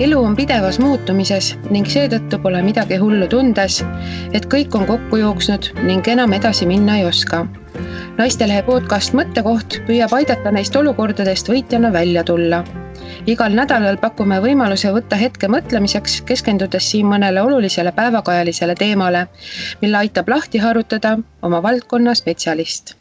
elu on pidevas muutumises ning seetõttu pole midagi hullu tundes, et kõik on kokku jooksnud ning enam edasi minna ei oska. naistelehe podcast Mõttekoht püüab aidata neist olukordadest võitjana välja tulla. igal nädalal pakume võimaluse võtta hetke mõtlemiseks, keskendudes siin mõnele olulisele päevakajalisele teemale, mille aitab lahti harutada oma valdkonna spetsialist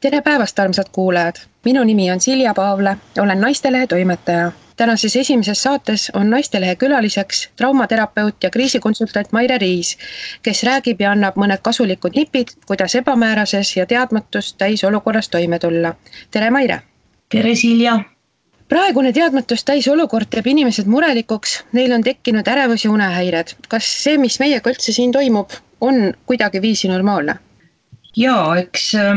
tere päevast, armsad kuulajad! minu nimi on Silja Paavle, olen Naistelehe toimetaja. Tänases esimeses saates on Naistelehe külaliseks traumaterapeut ja kriisikonsultant Maire Riis, kes räägib ja annab mõned kasulikud nipid, kuidas ebamäärases ja teadmatust täis olukorras toime tulla. tere, Maire! tere, Silja! praegune teadmatust täis olukord teeb inimesed murelikuks, neil on tekkinud ärevus ja unehäired. kas see, mis meiega üldse siin toimub, on kuidagiviisi normaalne? jaa, eks äh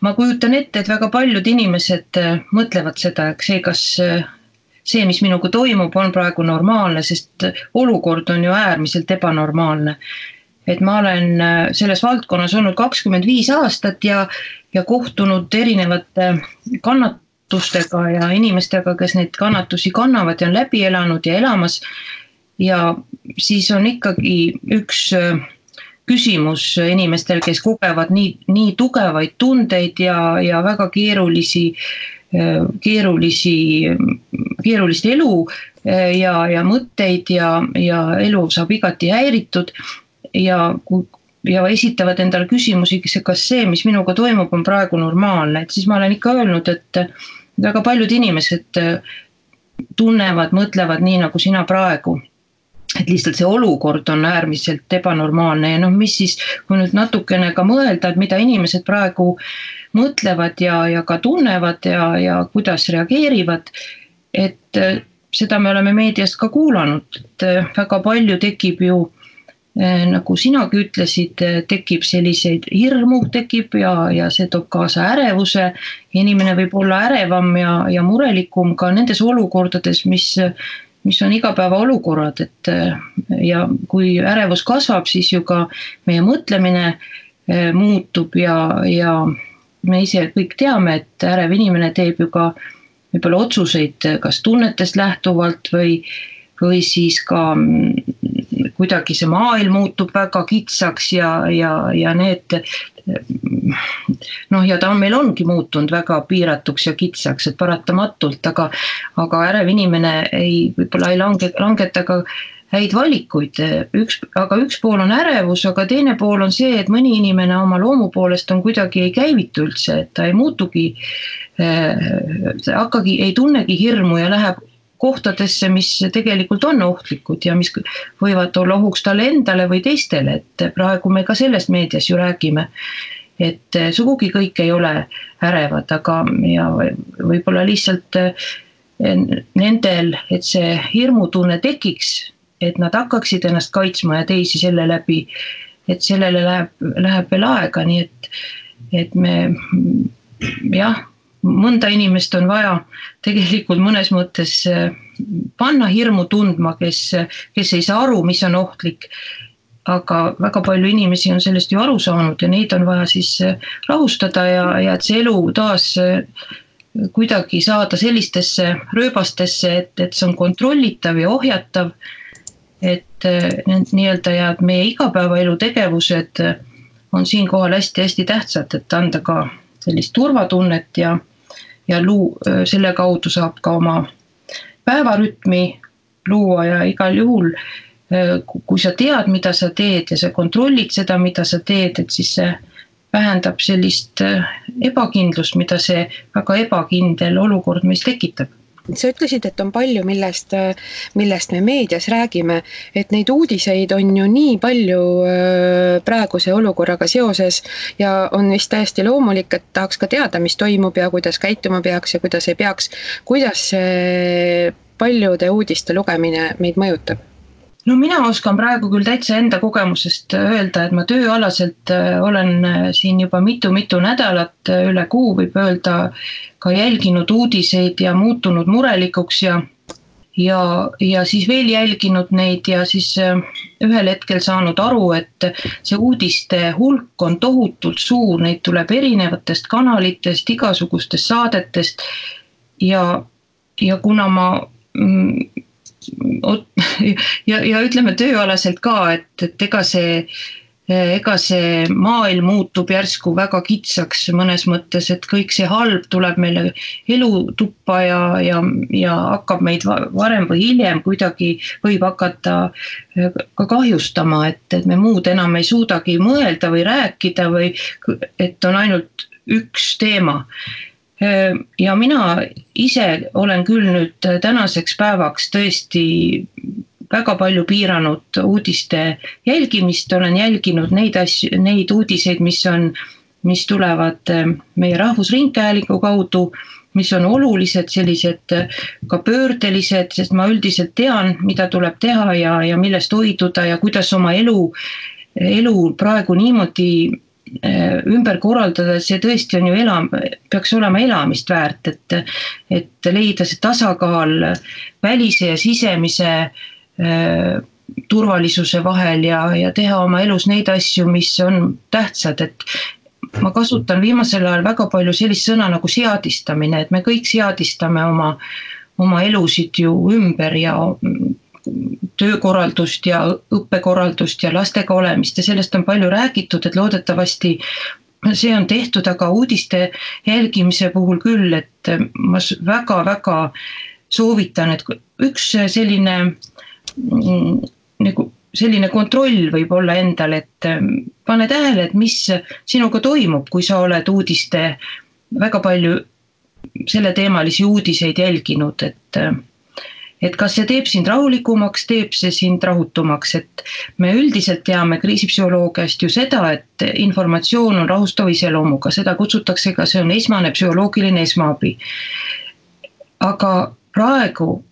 ma kujutan ette, et väga paljud inimesed äh, mõtlevad seda, et see, kas äh, see, mis minuga toimub, on praegu normaalne, sest äh, olukord on ju äärmiselt ebanormaalne. et ma olen selles valdkonnas olnud kakskümmend viis aastat ja, ja kohtunud erinevate kannatustega ja inimestega, kes neid kannatusi kannavad ja on läbi elanud ja elamas. ja siis on ikkagi üks küsimus inimestel, kes kogevad nii, nii tugevaid tundeid ja, ja väga keerulisi, keerulisi, keerulist elu ja, ja mõtteid ja, ja elu saab igati häiritud. Ja ja esitavad endale küsimusi, kas see, mis minuga toimub, on praegu normaalne, et siis ma olen ikka öelnud, et väga paljud inimesed tunnevad, mõtlevad nii, nagu sina praegu et lihtsalt see olukord on äärmiselt ebanormaalne ja noh, mis siis, kui nüüd natukene ka mõelda, et mida inimesed praegu mõtlevad ja, ja ka tunnevad ja, ja kuidas reageerivad, et äh, seda me oleme meediast ka kuulanud, et äh, väga palju tekib ju äh, nagu sinagi ütlesid, tekib selliseid hirmu tekib ja, ja see toob kaasa ärevuse. inimene võib olla ärevam ja, ja murelikum ka nendes olukordades, mis mis on igapäevaolukorrad, et äh, ja kui ärevus kasvab, siis ju ka meie mõtlemine äh, muutub ja, ja me ise kõik teame, et ärev inimene teeb ju ka võib-olla otsuseid kas tunnetest lähtuvalt või, või siis ka mm, kuidagi see maailm muutub väga kitsaks ja, ja, ja need noh, ja ta on, meil ongi muutunud väga piiratuks ja kitsaks, et paratamatult, aga, aga ärev inimene ei, võib-olla ei lange, langeta ka häid valikuid, üks, aga üks pool on ärevus, aga teine pool on see, et mõni inimene oma loomu poolest on kuidagi ei käivitu üldse, et ta ei muutugi äh,, hakkagi, ei tunnegi hirmu ja läheb kohtadesse, mis tegelikult on ohtlikud ja mis võivad olla ohuks talle endale või teistele, et praegu me ka sellest meedias ju räägime. et sugugi kõik ei ole ärevad, aga ja võib-olla lihtsalt eh, nendel, et see hirmutunne tekiks, et nad hakkaksid ennast kaitsma ja teisi selle läbi, et sellele läheb, läheb veel aega, nii et, et me jah mõnda inimest on vaja tegelikult mõnes mõttes äh, panna hirmu tundma, kes, kes ei saa aru, mis on ohtlik. aga väga palju inimesi on sellest ju aru saanud ja neid on vaja siis äh, rahustada ja, ja et see elu taas äh, kuidagi saada sellistesse rööbastesse, et, et see on kontrollitav ja ohjatav. et need nii-öelda ja meie igapäevaelu tegevused on siinkohal hästi-hästi tähtsad, et anda ka sellist turvatunnet ja ja luu-, selle kaudu saab ka oma päevarütmi luua ja igal juhul kui sa tead, mida sa teed ja sa kontrollid seda, mida sa teed, et siis see vähendab sellist ebakindlust, mida see väga ebakindel olukord meis tekitab sa ütlesid, et on palju, millest, millest me meedias räägime, et neid uudiseid on ju nii palju äh, praeguse olukorraga seoses ja on vist täiesti loomulik, et tahaks ka teada, mis toimub ja kuidas käituma peaks ja kuidas ei peaks. kuidas see paljude uudiste lugemine meid mõjutab? No mina oskan praegu küll täitsa enda kogemusest öelda, et ma tööalaselt äh, olen äh, siin juba mitu-mitu nädalat, äh, üle kuu võib öelda, ka jälginud uudiseid ja muutunud murelikuks ja ja, ja siis veel jälginud neid ja siis ühel hetkel saanud aru, et see uudiste hulk on tohutult suur, neid tuleb erinevatest kanalitest, igasugustest saadetest ja, ja kuna ma mm, ja, ja ütleme tööalaselt ka, et, et ega see ega see maailm muutub järsku väga kitsaks mõnes mõttes, et kõik see halb tuleb meile elutuppa ja, ja, ja hakkab meid varem või hiljem kuidagi, võib hakata ka kahjustama, et, et me muud enam ei suudagi mõelda või rääkida või et on ainult üks teema ja mina ise olen küll nüüd tänaseks päevaks tõesti väga palju piiranud uudiste jälgimist, olen jälginud neid asju, neid uudiseid, mis on, mis tulevad meie Rahvusringhäälingu kaudu, mis on olulised, sellised ka pöördelised, sest ma üldiselt tean, mida tuleb teha ja, ja millest hoiduda ja kuidas oma elu, elu praegu niimoodi Äh, ümber korraldada, see tõesti on ju elam-, peaks olema elamist väärt, et, et leida see tasakaal välise ja sisemise äh, turvalisuse vahel ja, ja teha oma elus neid asju, mis on tähtsad, et ma kasutan viimasel ajal väga palju sellist sõna nagu seadistamine, et me kõik seadistame oma, oma elusid ju ümber ja töökorraldust ja õppekorraldust ja lastega olemist ja sellest on palju räägitud, et loodetavasti see on tehtud, aga uudiste jälgimise puhul küll, et ma väga-väga soovitan, et üks selline mm, nagu selline kontroll võib olla endal, et pane tähele, et mis sinuga toimub, kui sa oled uudiste, väga palju selleteemalisi uudiseid jälginud, et et kas see teeb sind rahulikumaks, teeb see sind rahutumaks, et me üldiselt teame kriisipsühholoogiast ju seda, et informatsioon on rahustava iseloomuga, seda kutsutakse ka, see on esmane psühholoogiline esmaabi. aga praegu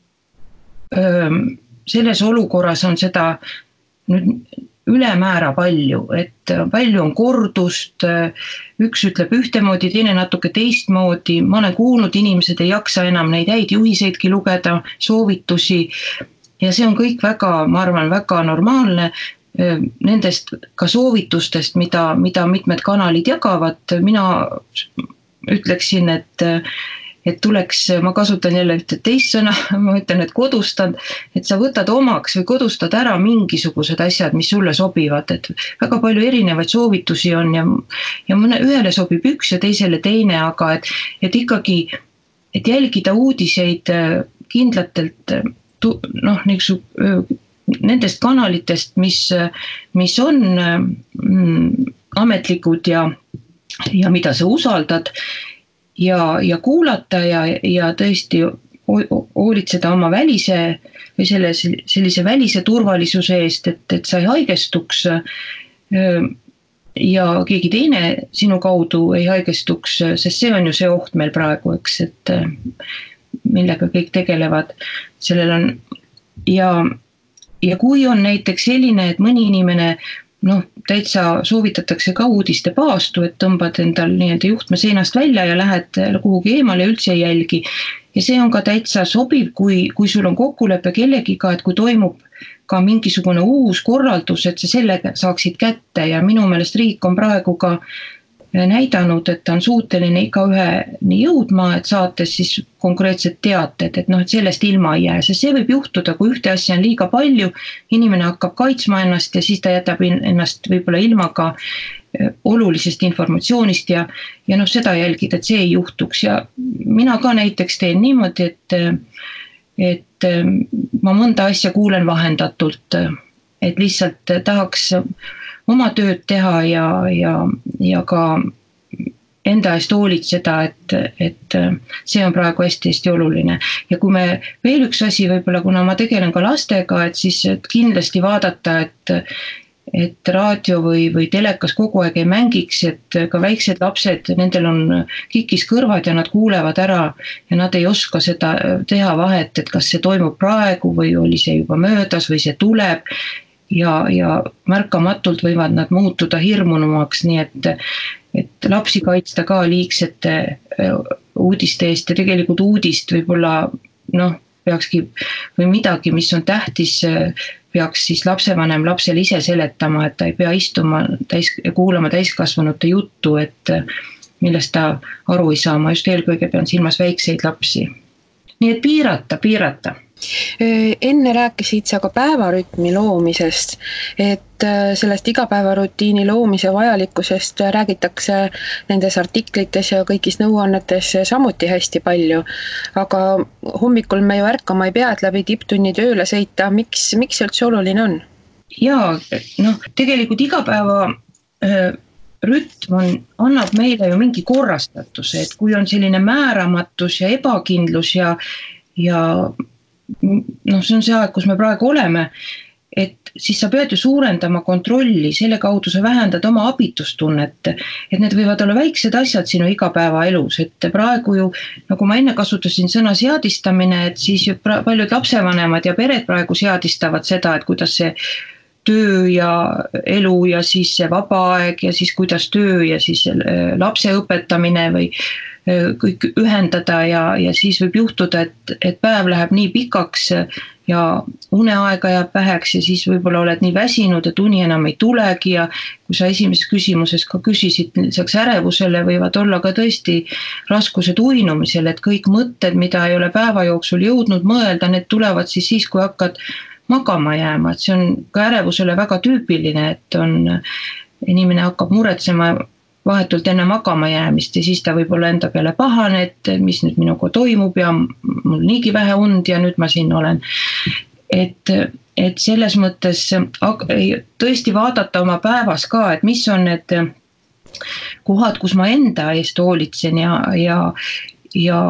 selles olukorras on seda nüüd ülemäära palju, et palju on kordust, üks ütleb ühtemoodi, teine natuke teistmoodi, ma olen kuulnud, inimesed ei jaksa enam neid häid juhiseidki lugeda, soovitusi. ja see on kõik väga, ma arvan, väga normaalne. Nendest ka soovitustest, mida, mida mitmed kanalid jagavad, mina ütleksin, et et tuleks, ma kasutan jälle ühte teist sõna, ma ütlen, et kodustad, et sa võtad omaks või kodustad ära mingisugused asjad, mis sulle sobivad, et väga palju erinevaid soovitusi on ja, ja mõne, ühele sobib üks ja teisele teine, aga et, et ikkagi, et jälgida uudiseid äh, kindlatelt äh, noh, niisuguse nendest kanalitest, mis, mis on mm, ametlikud ja, ja mida sa usaldad ja, ja kuulata ja, ja tõesti hoolitseda oma välise või selle, sellise välise turvalisuse eest, et, et sa ei haigestuks. ja keegi teine sinu kaudu ei haigestuks, sest see on ju see oht meil praegu, eks, et millega kõik tegelevad, sellel on ja, ja kui on näiteks selline, et mõni inimene noh, täitsa soovitatakse ka uudistepaastu, et tõmbad endal nii-öelda juhtme seinast välja ja lähed kuhugi eemale üldse ei jälgi. ja see on ka täitsa sobiv, kui, kui sul on kokkulepe kellegiga, et kui toimub ka mingisugune uus korraldus, et sa selle saaksid kätte ja minu meelest riik on praegu ka näidanud, et ta on suuteline igaüheni jõudma, et saates siis konkreetsed teated, et noh, et sellest ilma ei jää, sest see võib juhtuda, kui ühte asja on liiga palju, inimene hakkab kaitsma ennast ja siis ta jätab ennast võib-olla ilma ka e, olulisest informatsioonist ja, ja noh, seda jälgida, et see ei juhtuks. Ja mina ka näiteks teen niimoodi, et et e, ma mõnda asja kuulen vahendatult, et lihtsalt tahaks oma tööd teha ja, ja, ja ka enda eest hoolitseda, et, et see on praegu hästi-hästi oluline. ja kui me, veel üks asi võib-olla, kuna ma tegelen ka lastega, et siis et kindlasti vaadata, et et raadio või, või telekas kogu aeg ei mängiks, et ka väiksed lapsed, nendel on kikis kõrvad ja nad kuulevad ära ja nad ei oska seda teha vahet, et kas see toimub praegu või oli see juba möödas või see tuleb ja, ja märkamatult võivad nad muutuda hirmunumaks, nii et, et lapsi kaitsta ka liigsete uudiste eest ja tegelikult uudist võib-olla noh, peakski või midagi, mis on tähtis, peaks siis lapsevanem lapsele ise seletama, et ta ei pea istuma täis, kuulama täiskasvanute juttu, et millest ta aru ei saa, ma just eelkõige pean silmas väikseid lapsi. nii et piirata, piirata enne rääkisid sa ka päevarütmi loomisest, et äh, sellest igapäevarutiini loomise vajalikkusest räägitakse nendes artiklites ja kõigis nõuannetes samuti hästi palju. aga hommikul me ju ärkama ei pea, et läbi tipptunni tööle sõita, miks, miks see üldse oluline on? jaa, noh, tegelikult igapäeva äh, rütm on, annab meile ju mingi korrastatuse, et kui on selline määramatus ja ebakindlus ja, ja noh, see on see aeg, kus me praegu oleme, et siis sa pead ju suurendama kontrolli, selle kaudu sa vähendad oma abitustunnet. et need võivad olla väiksed asjad sinu igapäevaelus, et praegu ju nagu ma enne kasutasin sõna seadistamine, et siis ju paljud lapsevanemad ja pered praegu seadistavad seda, et kuidas see töö ja elu ja siis see vaba aeg ja siis kuidas töö ja siis lapse õpetamine või kõik ühendada ja, ja siis võib juhtuda, et, et päev läheb nii pikaks ja uneaega jääb väheks ja siis võib-olla oled nii väsinud, et uni enam ei tulegi ja kui sa esimeses küsimuses ka küsisid, lisaks ärevusele võivad olla ka tõesti raskused uinumisel, et kõik mõtted, mida ei ole päeva jooksul jõudnud mõelda, need tulevad siis siis, kui hakkad magama jääma, et see on ka ärevusele väga tüüpiline, et on, inimene hakkab muretsema vahetult enne magama jäämist ja siis ta võib olla enda peale pahane, et mis nüüd minuga toimub ja mul niigi vähe und ja nüüd ma siin olen. et, et selles mõttes tõesti vaadata oma päevas ka, et mis on need kohad, kus ma enda eest hoolitsen ja, ja, ja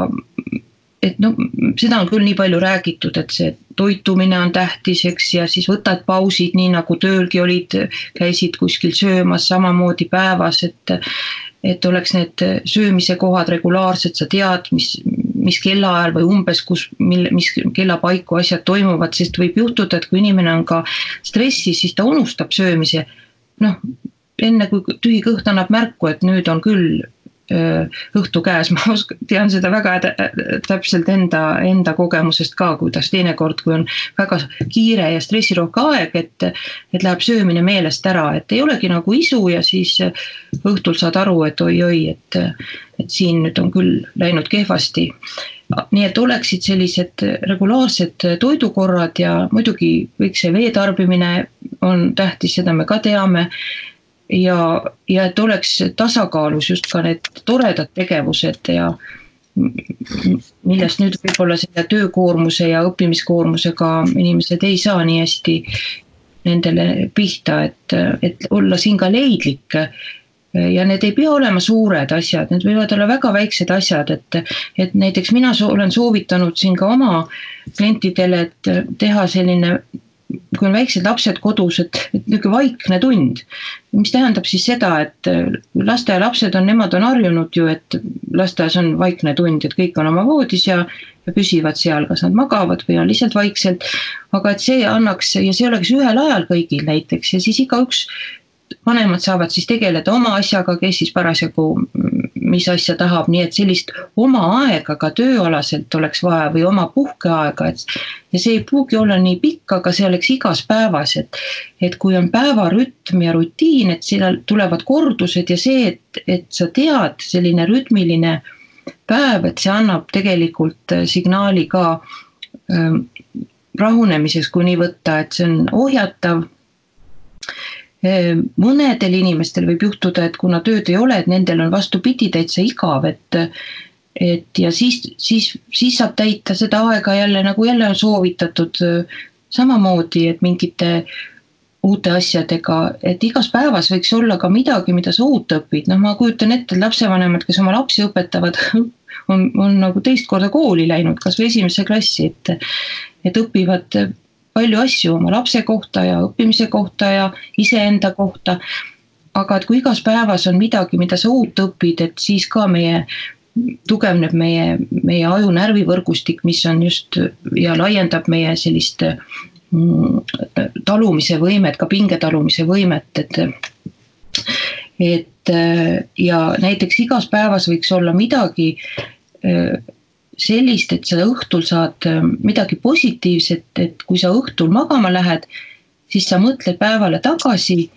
et noh, seda on küll nii palju räägitud, et see toitumine on tähtis, eks, ja siis võtad pausid, nii nagu töölgi olid, käisid kuskil söömas samamoodi päevas, et et oleks need söömise kohad regulaarsed, sa tead, mis, mis kellaajal või umbes, kus, mille, mis kellapaiku asjad toimuvad, sest võib juhtuda, et kui inimene on ka stressis, siis ta unustab söömise. noh, enne kui tühi kõht annab märku, et nüüd on küll õhtu käes, ma osk-, tean seda väga täpselt enda, enda kogemusest ka, kuidas teinekord, kui on väga kiire ja stressirohke aeg, et et läheb söömine meelest ära, et ei olegi nagu isu ja siis õhtul saad aru, et oi-oi, et et siin nüüd on küll läinud kehvasti. nii et oleksid sellised regulaarsed toidukorrad ja muidugi kõik see vee tarbimine on tähtis, seda me ka teame ja, ja et oleks tasakaalus just ka need toredad tegevused ja millest nüüd võib-olla selle töökoormuse ja õppimiskoormusega inimesed ei saa nii hästi nendele pihta, et, et olla siin ka leidlik. ja need ei pea olema suured asjad, need võivad olla väga väiksed asjad, et, et näiteks mina so olen soovitanud siin ka oma klientidele, et teha selline kui on väiksed lapsed kodus, et, et niisugune vaikne tund. mis tähendab siis seda, et äh, lasteaialapsed on, nemad on harjunud ju, et lasteaias on vaikne tund, et kõik on oma voodis ja, ja püsivad seal, kas nad magavad või on lihtsalt vaikselt. aga et see annaks ja see oleks ühel ajal kõigil näiteks ja siis igaüks vanemad saavad siis tegeleda oma asjaga, kes siis parasjagu mis asja tahab, nii et sellist oma aega ka tööalaselt oleks vaja või oma puhkeaega, et ja see ei pruugi olla nii pikk, aga see oleks igas päevas, et et kui on päevarütm ja rutiin, et sinna tulevad kordused ja see, et, et sa tead, selline rütmiline päev, et see annab tegelikult signaali ka ähm, rahunemiseks, kui nii võtta, et see on ohjatav mõnedel inimestel võib juhtuda, et kuna tööd ei ole, et nendel on vastupidi täitsa igav, et et ja siis, siis, siis saab täita seda aega jälle nagu jälle on soovitatud samamoodi, et mingite uute asjadega, et igas päevas võiks olla ka midagi, mida sa uut õpid, noh, ma kujutan ette, et lapsevanemad, kes oma lapsi õpetavad, on, on nagu teist korda kooli läinud, kasvõi esimesse klassi, et et õpivad palju asju oma lapse kohta ja õppimise kohta ja iseenda kohta. aga et kui igas päevas on midagi, mida sa uut õpid, et siis ka meie tugevneb meie, meie aju närvivõrgustik, mis on just ja laiendab meie sellist mm, talumise võimet, ka pinge talumise võimet, et et ja näiteks igas päevas võiks olla midagi sellist, et sa õhtul saad äh, midagi positiivset, et kui sa õhtul magama lähed, siis sa mõtled päevale tagasi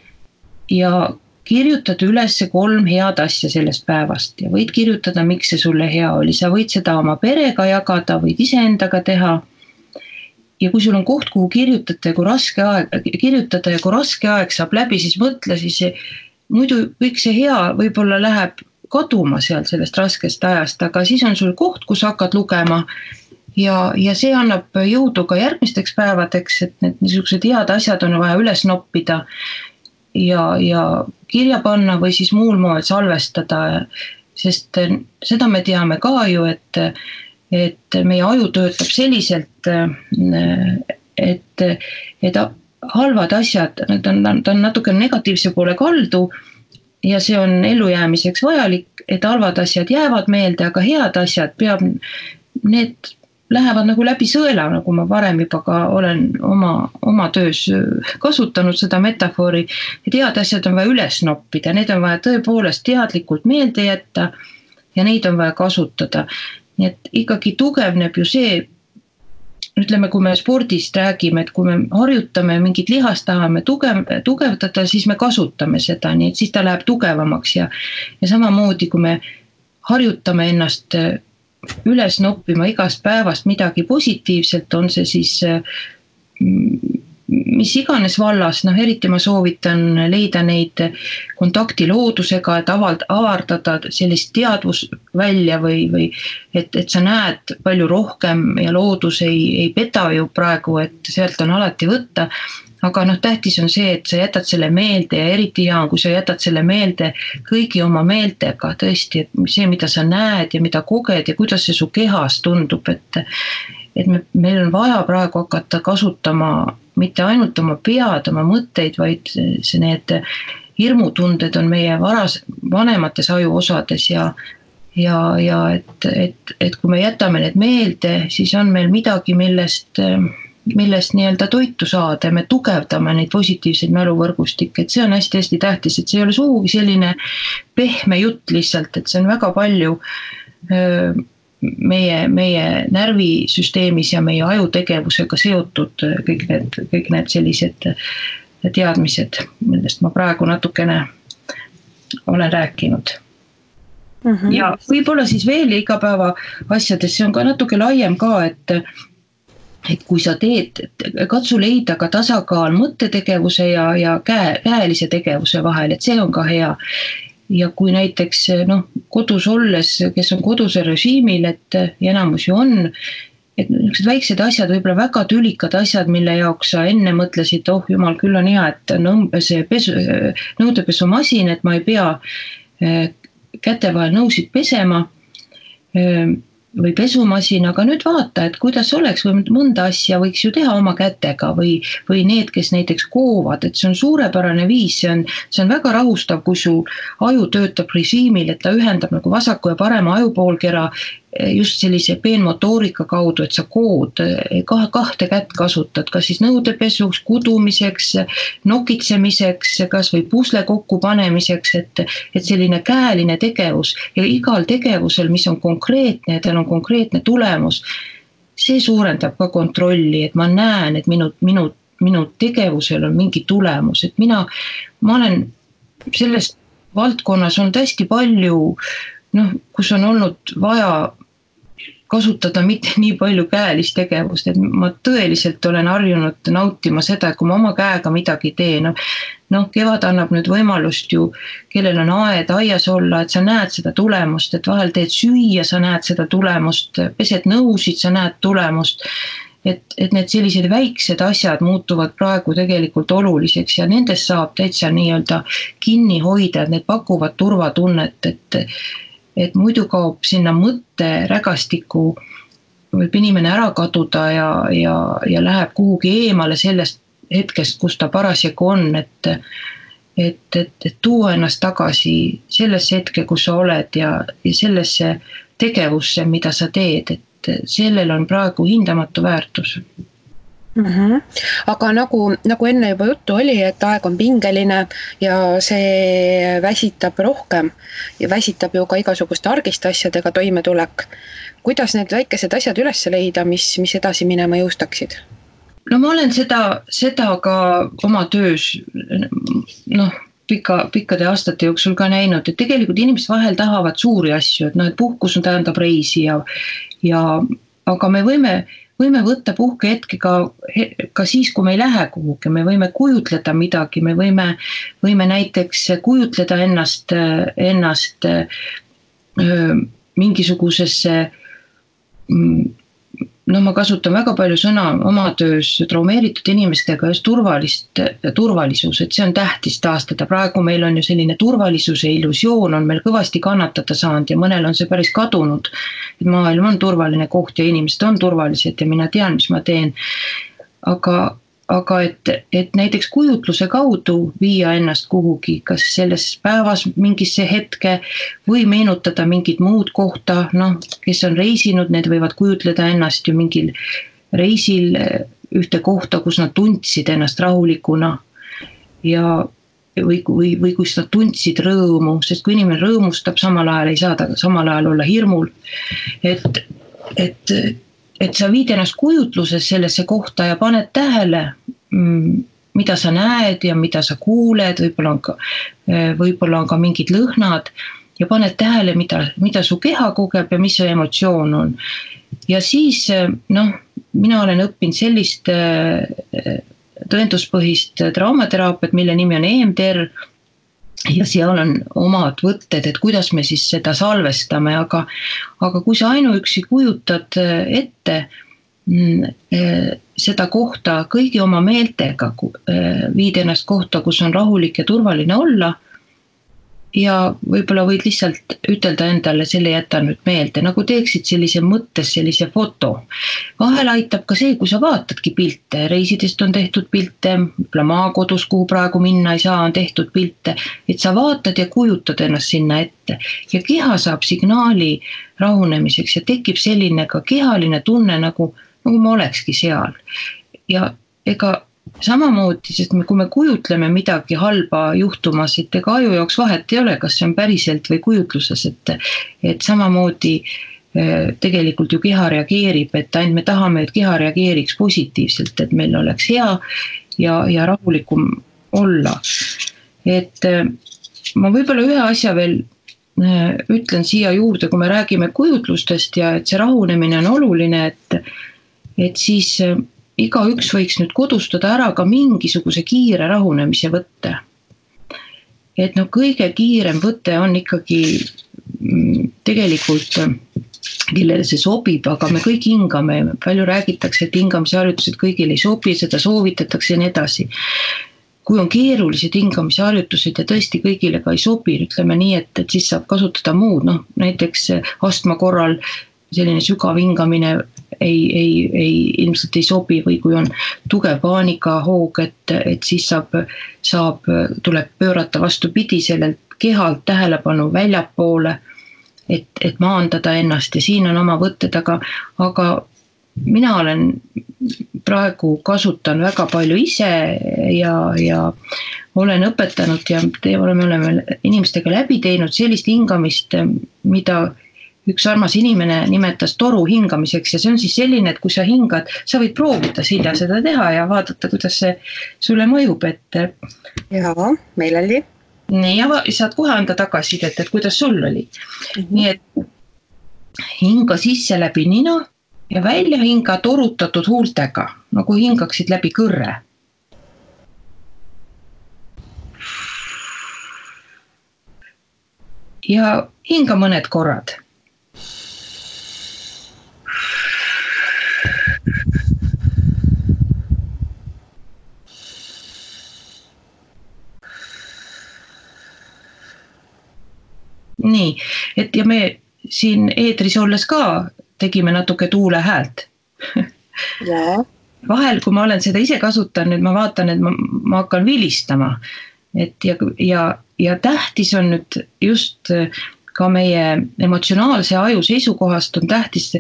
ja kirjutad üles kolm head asja sellest päevast ja võid kirjutada, miks see sulle hea oli, sa võid seda oma perega jagada, võid iseendaga teha. ja kui sul on koht, kuhu kirjutada ja kui raske aeg, kirjutada ja kui raske aeg saab läbi, siis mõtle siis muidu kõik see hea võib-olla läheb kaduma sealt sellest raskest ajast, aga siis on sul koht, kus hakkad lugema. ja, ja see annab jõudu ka järgmisteks päevadeks, et need niisugused head asjad on vaja üles noppida. ja, ja kirja panna või siis muul moel salvestada. sest seda me teame ka ju, et, et meie aju töötab selliselt, et, et halvad asjad, need on, ta on natuke negatiivse poole kaldu ja see on ellujäämiseks vajalik, et halvad asjad jäävad meelde, aga head asjad peab, need lähevad nagu läbi sõela, nagu ma varem juba ka olen oma, oma töös kasutanud seda metafoori. et head asjad on vaja üles noppida, need on vaja tõepoolest teadlikult meelde jätta ja neid on vaja kasutada. nii et ikkagi tugevneb ju see ütleme, kui me spordist räägime, et kui me harjutame mingit lihast, tahame tugev, tugevdada, siis me kasutame seda, nii et siis ta läheb tugevamaks ja, ja samamoodi, kui me harjutame ennast äh, üles noppima igast päevast midagi positiivset, on see siis mm, mis iganes vallas, noh eriti ma soovitan leida neid kontakti loodusega, et avald-, avardada sellist teadvusvälja või, või et, et sa näed palju rohkem ja loodus ei, ei peta ju praegu, et sealt on alati võtta. Aga noh, tähtis on see, et sa jätad selle meelde ja eriti hea on, kui sa jätad selle meelde kõigi oma meeltega. Tõesti, et see, mida sa näed ja mida koged ja kuidas see su kehas tundub, et et me, meil on vaja praegu hakata kasutama mitte ainult oma pead, oma mõtteid, vaid see, need hirmutunded on meie varas, vanemates ajuosades ja ja, ja et, et, et kui me jätame need meelde, siis on meil midagi, millest, millest nii-öelda toitu saada ja me tugevdame neid positiivseid mäluvõrgustikke, et see on hästi-hästi tähtis, et see ei ole sugugi selline pehme jutt lihtsalt, et see on väga palju öö, meie, meie närvisüsteemis ja meie ajutegevusega seotud kõik need, kõik need sellised teadmised, millest ma praegu natukene olen rääkinud mm. -hmm. ja võib-olla siis veel igapäeva asjades, see on ka natuke laiem ka, et et kui sa teed, katsu leida ka tasakaal mõttetegevuse ja, ja käe, käelise tegevuse vahel, et see on ka hea ja kui näiteks noh, kodus olles, kes on koduse režiimil, et ja enamus ju on, et niisugused väiksed asjad, võib-olla väga tülikad asjad, mille jaoks sa enne mõtlesid, oh jumal, küll on hea, et on see pesu, nõudepesumasin, et ma ei pea eh, käte vahel nõusid pesema. Eh, või pesumasin, aga nüüd vaata, et kuidas oleks või mõnda asja võiks ju teha oma kätega või, või need, kes näiteks koovad, et see on suurepärane viis, see on, see on väga rahustav, kui su aju töötab režiimil, et ta ühendab nagu vasaku ja parema ajupoolkera just sellise peenmotoorika kaudu, et sa kood kahe, kahte kätt kasutad, kas siis nõudepesuks, kudumiseks, nokitsemiseks, kasvõi pusle kokkupanemiseks, et, et selline käeline tegevus ja igal tegevusel, mis on konkreetne ja tal on konkreetne tulemus, see suurendab ka kontrolli, et ma näen, et minu, minu, minu tegevusel on mingi tulemus, et mina, ma olen selles valdkonnas olnud hästi palju noh, kus on olnud vaja kasutada mitte nii palju käelist tegevust, et ma tõeliselt olen harjunud nautima seda, kui ma oma käega midagi teen, noh. noh, kevad annab nüüd võimalust ju, kellel on aed aias olla, et sa näed seda tulemust, et vahel teed süüa, sa näed seda tulemust, pesed nõusid, sa näed tulemust et, et need sellised väiksed asjad muutuvad praegu tegelikult oluliseks ja nendest saab täitsa nii-öelda kinni hoida, et need pakuvad turvatunnet, et et muidu kaob sinna mõtterägastikku, võib inimene ära kaduda ja, ja, ja läheb kuhugi eemale sellest hetkest, kus ta parasjagu on, et et, et, et tuua ennast tagasi sellesse hetke, kus sa oled ja, ja sellesse tegevusse, mida sa teed, et sellel on praegu hindamatu väärtus mm. -hmm. aga nagu, nagu enne juba juttu oli, et aeg on pingeline ja see väsitab rohkem ja väsitab ju ka igasuguste argiste asjadega toimetulek. kuidas need väikesed asjad üles leida, mis, mis edasi minema jõustaksid? no ma olen seda, seda ka oma töös noh pika, pikkade aastate jooksul ka näinud, et tegelikult inimesed vahel tahavad suuri asju, et noh, et puhkus tähendab reisi ja, ja aga me võime võime võtta puhkehetki ka, ka siis, kui me ei lähe kuhugi, me võime kujutleda midagi, me võime, võime näiteks kujutleda ennast, ennast öö, mingisugusesse mm, no ma kasutan väga palju sõna oma töös traumeeritud inimestega just turvalist, turvalisus, et see on tähtis taastada, praegu meil on ju selline turvalisuse illusioon on meil kõvasti kannatada saanud ja mõnel on see päris kadunud. et maailm on turvaline koht ja inimesed on turvalised ja mina tean, mis ma teen. aga, aga et, et näiteks kujutluse kaudu viia ennast kuhugi, kas selles päevas mingisse hetke või meenutada mingit muud kohta, noh, kes on reisinud, need võivad kujutleda ennast ju mingil reisil ühte kohta, kus nad tundsid ennast rahulikuna. ja või, või, või kus nad tundsid rõõmu, sest kui inimene rõõmustab, samal ajal ei saa ta samal ajal olla hirmul. et, et et sa viid ennast kujutluses sellesse kohta ja paned tähele, mida sa näed ja mida sa kuuled, võib-olla on ka, võib-olla on ka mingid lõhnad ja paned tähele, mida, mida su keha kogeb ja mis su emotsioon on. ja siis noh, mina olen õppinud sellist tõenduspõhist traumateraapiat, mille nimi on EMDR ja seal on omad võtted, et kuidas me siis seda salvestame, aga, aga kui sa ainuüksi kujutad ette mm, seda kohta kõigi oma meeltega, äh, viid ennast kohta, kus on rahulik ja turvaline olla. Ja võib-olla võid lihtsalt ütelda endale, selle jäta nüüd meelde, nagu teeksid sellise mõttes sellise foto. vahel aitab ka see, kui sa vaatadki pilte, reisidest on tehtud pilte, võib-olla maakodus, kuhu praegu minna ei saa, on tehtud pilte, et sa vaatad ja kujutad ennast sinna ette. Ja keha saab signaali rahunemiseks ja tekib selline ka kehaline tunne nagu, nagu ma olekski seal. ja ega samamoodi, sest me, kui me kujutleme midagi halba juhtumas, et ega aju jaoks vahet ei ole, kas see on päriselt või kujutluses, et, et samamoodi äh, tegelikult ju keha reageerib, et ainult me tahame, et keha reageeriks positiivselt, et meil oleks hea ja, ja rahulikum olla. et äh, ma võib-olla ühe asja veel äh, ütlen siia juurde, kui me räägime kujutlustest ja et see rahunemine on oluline, et, et siis igaüks võiks nüüd kodustada ära ka mingisuguse kiire rahunemise võtte. et noh, kõige kiirem võte on ikkagi mm, tegelikult kellele see sobib, aga me kõik hingame, palju räägitakse, et hingamisharjutused kõigile ei sobi, seda soovitatakse ja nii edasi. kui on keerulised hingamisharjutused ja tõesti kõigile ka ei sobi, ütleme nii, et, et siis saab kasutada muud, noh näiteks astma korral selline sügav hingamine ei, ei, ei ilmselt ei sobi või kui on tugev paanikahoog, et, et siis saab, saab, tuleb pöörata vastupidi sellelt kehalt tähelepanu väljapoole. et, et maandada ennast ja siin on oma võtted, aga, aga mina olen praegu kasutan väga palju ise ja, ja olen õpetanud ja te oleme, oleme inimestega läbi teinud sellist hingamist, mida üks armas inimene nimetas toru hingamiseks ja see on siis selline, et kui sa hingad, sa võid proovida Silja seda teha ja vaadata, kuidas see sulle mõjub, et. jaa, meeleldi. nii ja saad kohe anda tagasisidet, et kuidas sul oli mm. -hmm. nii et hinga sisse läbi nina ja välja hinga torutatud huultega, nagu hingaksid läbi kõrre ja hinga mõned korrad nii, et ja me siin eetris olles ka tegime natuke tuule häält vahel, kui ma olen seda ise kasutanud, ma vaatan, et ma, ma hakkan vilistama. et ja, ja, ja tähtis on nüüd just ka meie emotsionaalse aju seisukohast on tähtis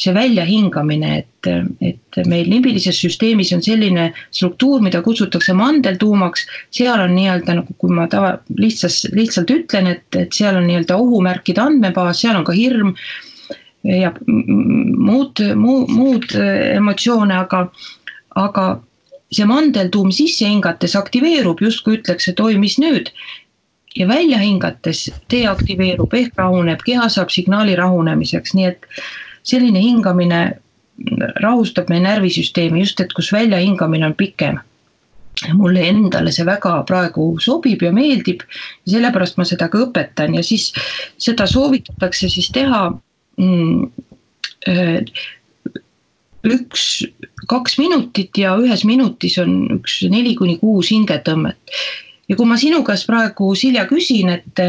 see väljahingamine, et, et meil limbilises süsteemis on selline struktuur, mida kutsutakse mandeltuumaks, seal on nii-öelda nagu, kui ma tava, lihtsas, lihtsalt ütlen, et, et seal on nii-öelda ohumärkide andmebaas, seal on ka hirm ja muud, muud, muud emotsioone, aga, aga see mandeltuum sisse hingates aktiveerub, justkui ütleks, et oi, mis nüüd? Ja välja hingates deaktiveerub ehk rahuneb, keha saab signaali rahunemiseks, nii et selline hingamine rahustab meie närvisüsteemi just, et kus väljahingamine on pikem mulle endale see väga praegu sobib ja meeldib sellepärast ma seda ka õpetan ja siis seda soovitatakse siis teha mm, üks, kaks minutit ja ühes minutis on üks neli kuni kuus hingetõmmet. ja kui ma sinu käest praegu, Silja, küsin, et,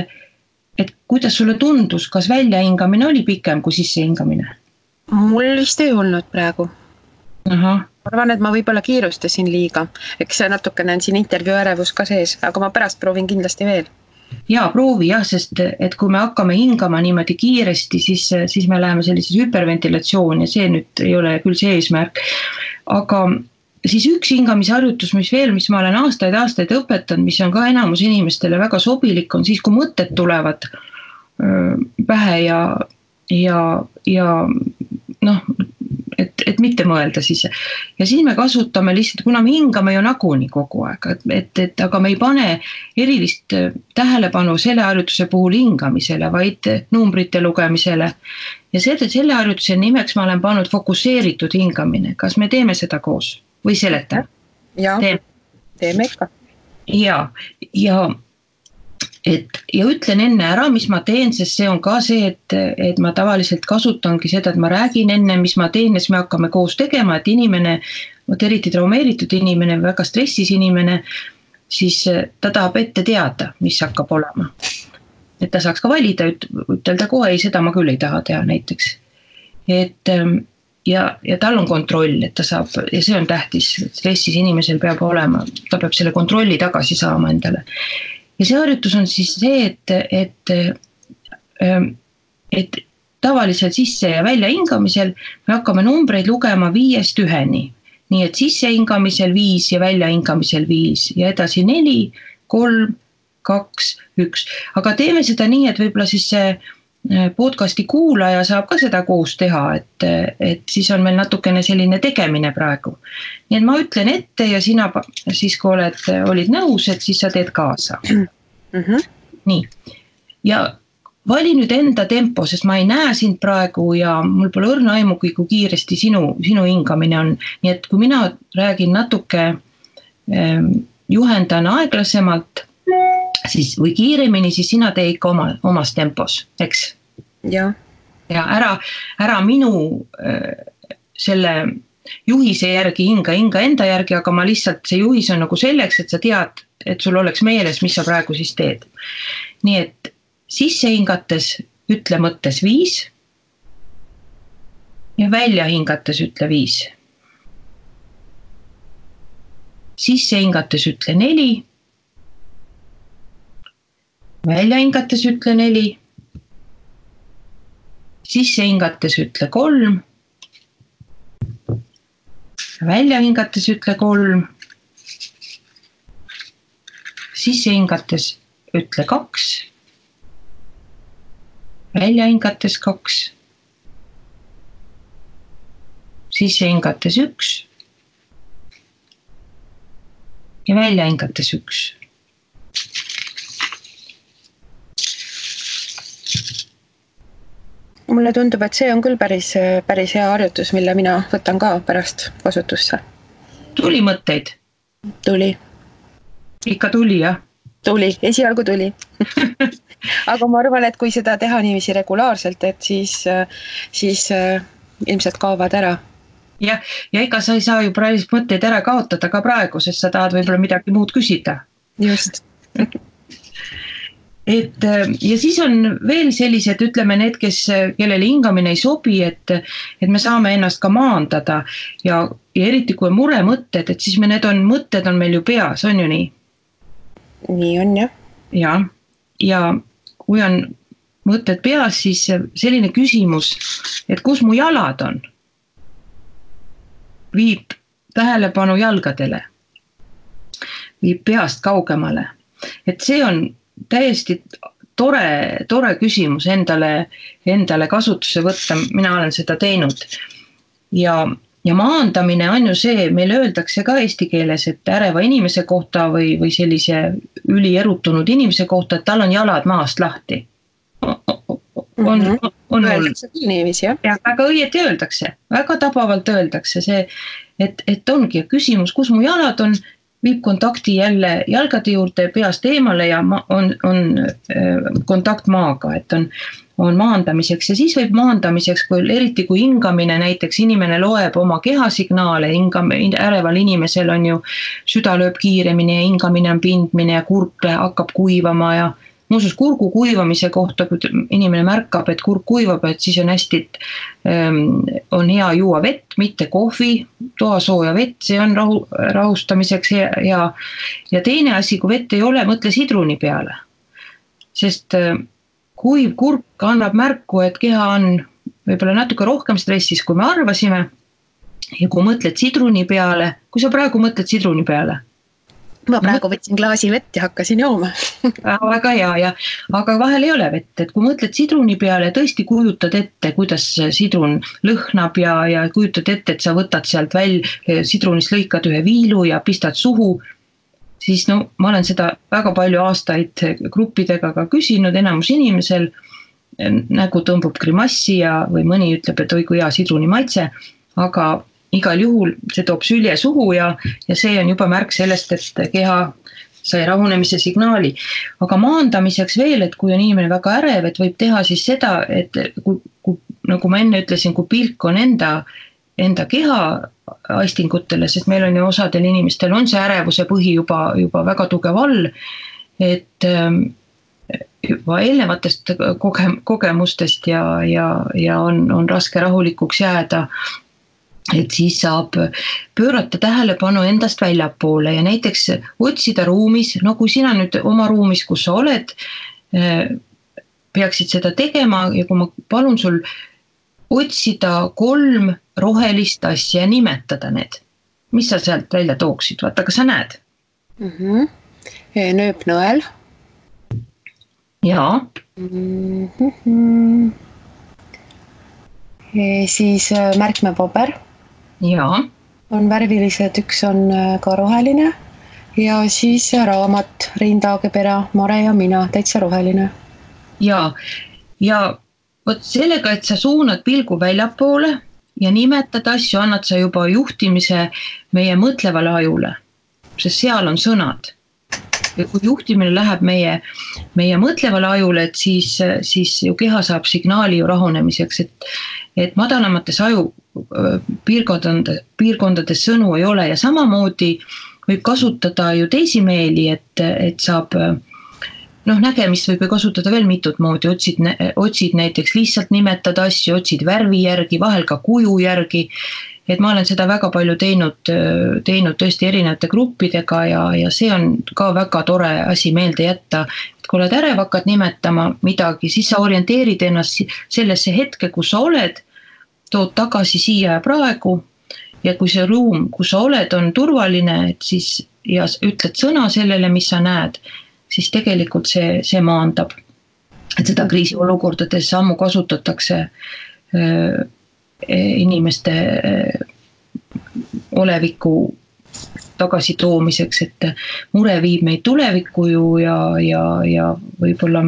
et kuidas sulle tundus, kas väljahingamine oli pikem kui sissehingamine? Mul vist ei olnud praegu. ahah arvan, et ma võib-olla kiirustasin liiga, eks natukene on siin intervjuu ärevus ka sees, aga ma pärast proovin kindlasti veel jaa, proovi jah, sest et kui me hakkame hingama niimoodi kiiresti, siis, siis me läheme sellisesse hüperventilatsiooni ja see nüüd ei ole küll see eesmärk. aga siis üks hingamisharjutus, mis veel, mis ma olen aastaid-aastaid õpetanud, mis on ka enamus inimestele väga sobilik, on siis, kui mõtted tulevad pähe ja, ja, ja noh, et, et mitte mõelda siis. ja siis me kasutame lihtsalt, kuna me hingame ju nagunii kogu aeg, et, et, et aga me ei pane erilist tähelepanu selle harjutuse puhul hingamisele, vaid numbrite lugemisele. ja selle, selle harjutuse nimeks ma olen pannud fokusseeritud hingamine, kas me teeme seda koos või seletame? teeme, teeme ikka. ja, ja et ja ütlen enne ära, mis ma teen, sest see on ka see, et, et ma tavaliselt kasutangi seda, et ma räägin enne, mis ma teen ja siis me hakkame koos tegema, et inimene, vot eriti traumeeritud inimene, väga stressis inimene, siis ta tahab ette teada, mis hakkab olema. et ta saaks ka valida, ütelda kohe ei, seda ma küll ei taha teha näiteks. et ähm, ja, ja tal on kontroll, et ta saab ja see on tähtis, stressis inimesel peab olema, ta peab selle kontrolli tagasi saama endale ja see harjutus on siis see, et, et, ähm, et tavaliselt sisse ja välja hingamisel me hakkame numbreid lugema viiest üheni. nii et sissehingamisel viis ja väljahingamisel viis ja edasi neli, kolm, kaks, üks, aga teeme seda nii, et võib-olla siis see podcast'i kuulaja saab ka seda koos teha, et, et siis on meil natukene selline tegemine praegu. nii et ma ütlen ette ja sina siis, kui oled, olid nõus, et siis sa teed kaasa mm. -hmm. nii, ja vali nüüd enda tempo, sest ma ei näe sind praegu ja mul pole õrna aimugi, kui kiiresti sinu, sinu hingamine on, nii et kui mina räägin natuke ähm,, juhendan aeglasemalt, siis või kiiremini, siis sina tee ikka oma, omas tempos, eks? Jah. ja ära, ära minu äh, selle juhise järgi hinga, hinga enda järgi, aga ma lihtsalt, see juhis on nagu selleks, et sa tead, et sul oleks meeles, mis sa praegu siis teed. nii et sisse hingates ütle mõttes viis. ja välja hingates ütle viis. sisse hingates ütle neli. välja hingates ütle neli. Sisse hingates ütle kolm välja hingates ütle kolm. sisse hingates ütle kaks. välja hingates kaks. sisse hingates üks. ja välja hingates üks mulle tundub, et see on küll päris, päris hea harjutus, mille mina võtan ka pärast kasutusse. tuli mõtteid? tuli. ikka tuli, jah? tuli, esialgu tuli aga ma arvan, et kui seda teha niiviisi regulaarselt, et siis, siis äh, ilmselt kaovad ära jah, ja ega sa ei saa ju päris mõtteid ära kaotada ka praegu, sest sa tahad võib-olla midagi muud küsida. just et äh, ja siis on veel sellised, ütleme need, kes, kellele hingamine ei sobi, et, et me saame ennast ka maandada ja, ja eriti kui on muremõtted, et siis me, need on, mõtted on meil ju peas, on ju nii? nii on jah. jah, ja kui on mõtted peas, siis selline küsimus, et kus mu jalad on, viib tähelepanu jalgadele, viib peast kaugemale, et see on täiesti tore, tore küsimus endale, endale kasutusse võtta, mina olen seda teinud. ja, ja maandamine on ju see, meile öeldakse ka eesti keeles, et äreva inimese kohta või, või sellise ülierutunud inimese kohta, et tal on jalad maast lahti. on mm, -hmm. on öeldakse küll niiviisi jah. jah, väga õieti öeldakse, väga tabavalt öeldakse see, et, et ongi küsimus, kus mu jalad on, viib kontakti jälle jalgade juurde peast eemale ja on, on äh, kontakt maaga, et on on maandamiseks. Ja siis võib maandamiseks, kui eriti kui hingamine näiteks inimene loeb oma kehasignaale, hingam-, äreval inimesel on ju süda lööb kiiremini ja hingamine on pindmine ja kurk hakkab kuivama ja muuseas kurgu kuivamise kohta, kui inimene märkab, et kurk kuivab, et siis on hästi ähm,, on hea juua vett, mitte kohvi, toasooja vett, see on rahu, rahustamiseks hea, hea. ja teine asi, kui vett ei ole, mõtle sidruni peale. sest äh, kuiv kurk annab märku, et keha on võib-olla natuke rohkem stressis, kui me arvasime. ja kui mõtled sidruni peale, kui sa praegu mõtled sidruni peale? Ma praegu võtsin klaasi vett ja hakkasin jooma. Väga hea ja, aga vahel ei ole vett, et kui mõtled sidruni peale, tõesti kujutad ette, kuidas sidrun lõhnab ja, ja kujutad ette, et sa võtad sealt välja, sidrunist lõikad ühe viilu ja pistad suhu. Siis no ma olen seda väga palju aastaid gruppidega ka küsinud, enamus inimesel nägu tõmbub grimassi ja, või mõni ütleb, et oi kui hea sidruni maitse, aga igal juhul see toob sülje suhu ja, ja see on juba märk sellest, et keha sai rahunemise signaali. aga maandamiseks veel, et kui on inimene väga ärev, et võib teha siis seda, et kui, kui nagu ma enne ütlesin, kui pilk on enda, enda keha aistingutele, sest meil on ju osadel inimestel on see ärevuse põhi juba, juba väga tugev all. et ähm, juba eelnevatest koge-, kogemustest ja, ja, ja on, on raske rahulikuks jääda. Et siis saab pöörata tähelepanu endast väljapoole ja näiteks otsida ruumis, no kui sina nüüd oma ruumis, kus sa oled, äh, peaksid seda tegema ja kui ma palun sul otsida kolm rohelist asja ja nimetada need. mis sa sealt välja tooksid, vaata, kas sa näed mm? -hmm. nööpnõel. jaa mm. -hmm. siis äh, märkmepaber. Jaa. on värvilised, üks on äh, ka roheline ja siis raamat Rein Taagepera, Mare ja mina, täitsa roheline. ja, ja vot sellega, et sa suunad pilgu väljapoole ja nimetad asju, annad sa juba juhtimise meie mõtlevale ajule, sest seal on sõnad. ja kui juhtimine läheb meie, meie mõtlevale ajule, et siis, siis ju keha saab signaali ju rahunemiseks, et, et madalamates aju piirkondades, piirkondades sõnu ei ole ja samamoodi võib kasutada ju teisimeeli, et, et saab noh, nägemist võib ju kasutada veel mitut moodi, otsid, otsid näiteks lihtsalt nimetada asju, otsid värvi järgi, vahel ka kuju järgi. et ma olen seda väga palju teinud, teinud tõesti erinevate gruppidega ja, ja see on ka väga tore asi meelde jätta. et kui oled ärev, hakkad nimetama midagi, siis sa orienteerid ennast sellesse hetke, kus sa oled, tood tagasi siia ja praegu ja kui see ruum, kus sa oled, on turvaline, et siis ja ütled sõna sellele, mis sa näed siis tegelikult see, see maandab. et seda kriisiolukordades ammu kasutatakse äh, inimeste äh, oleviku tagasitoomiseks, et mure viib meid tulevikku ju ja, ja, ja võib-olla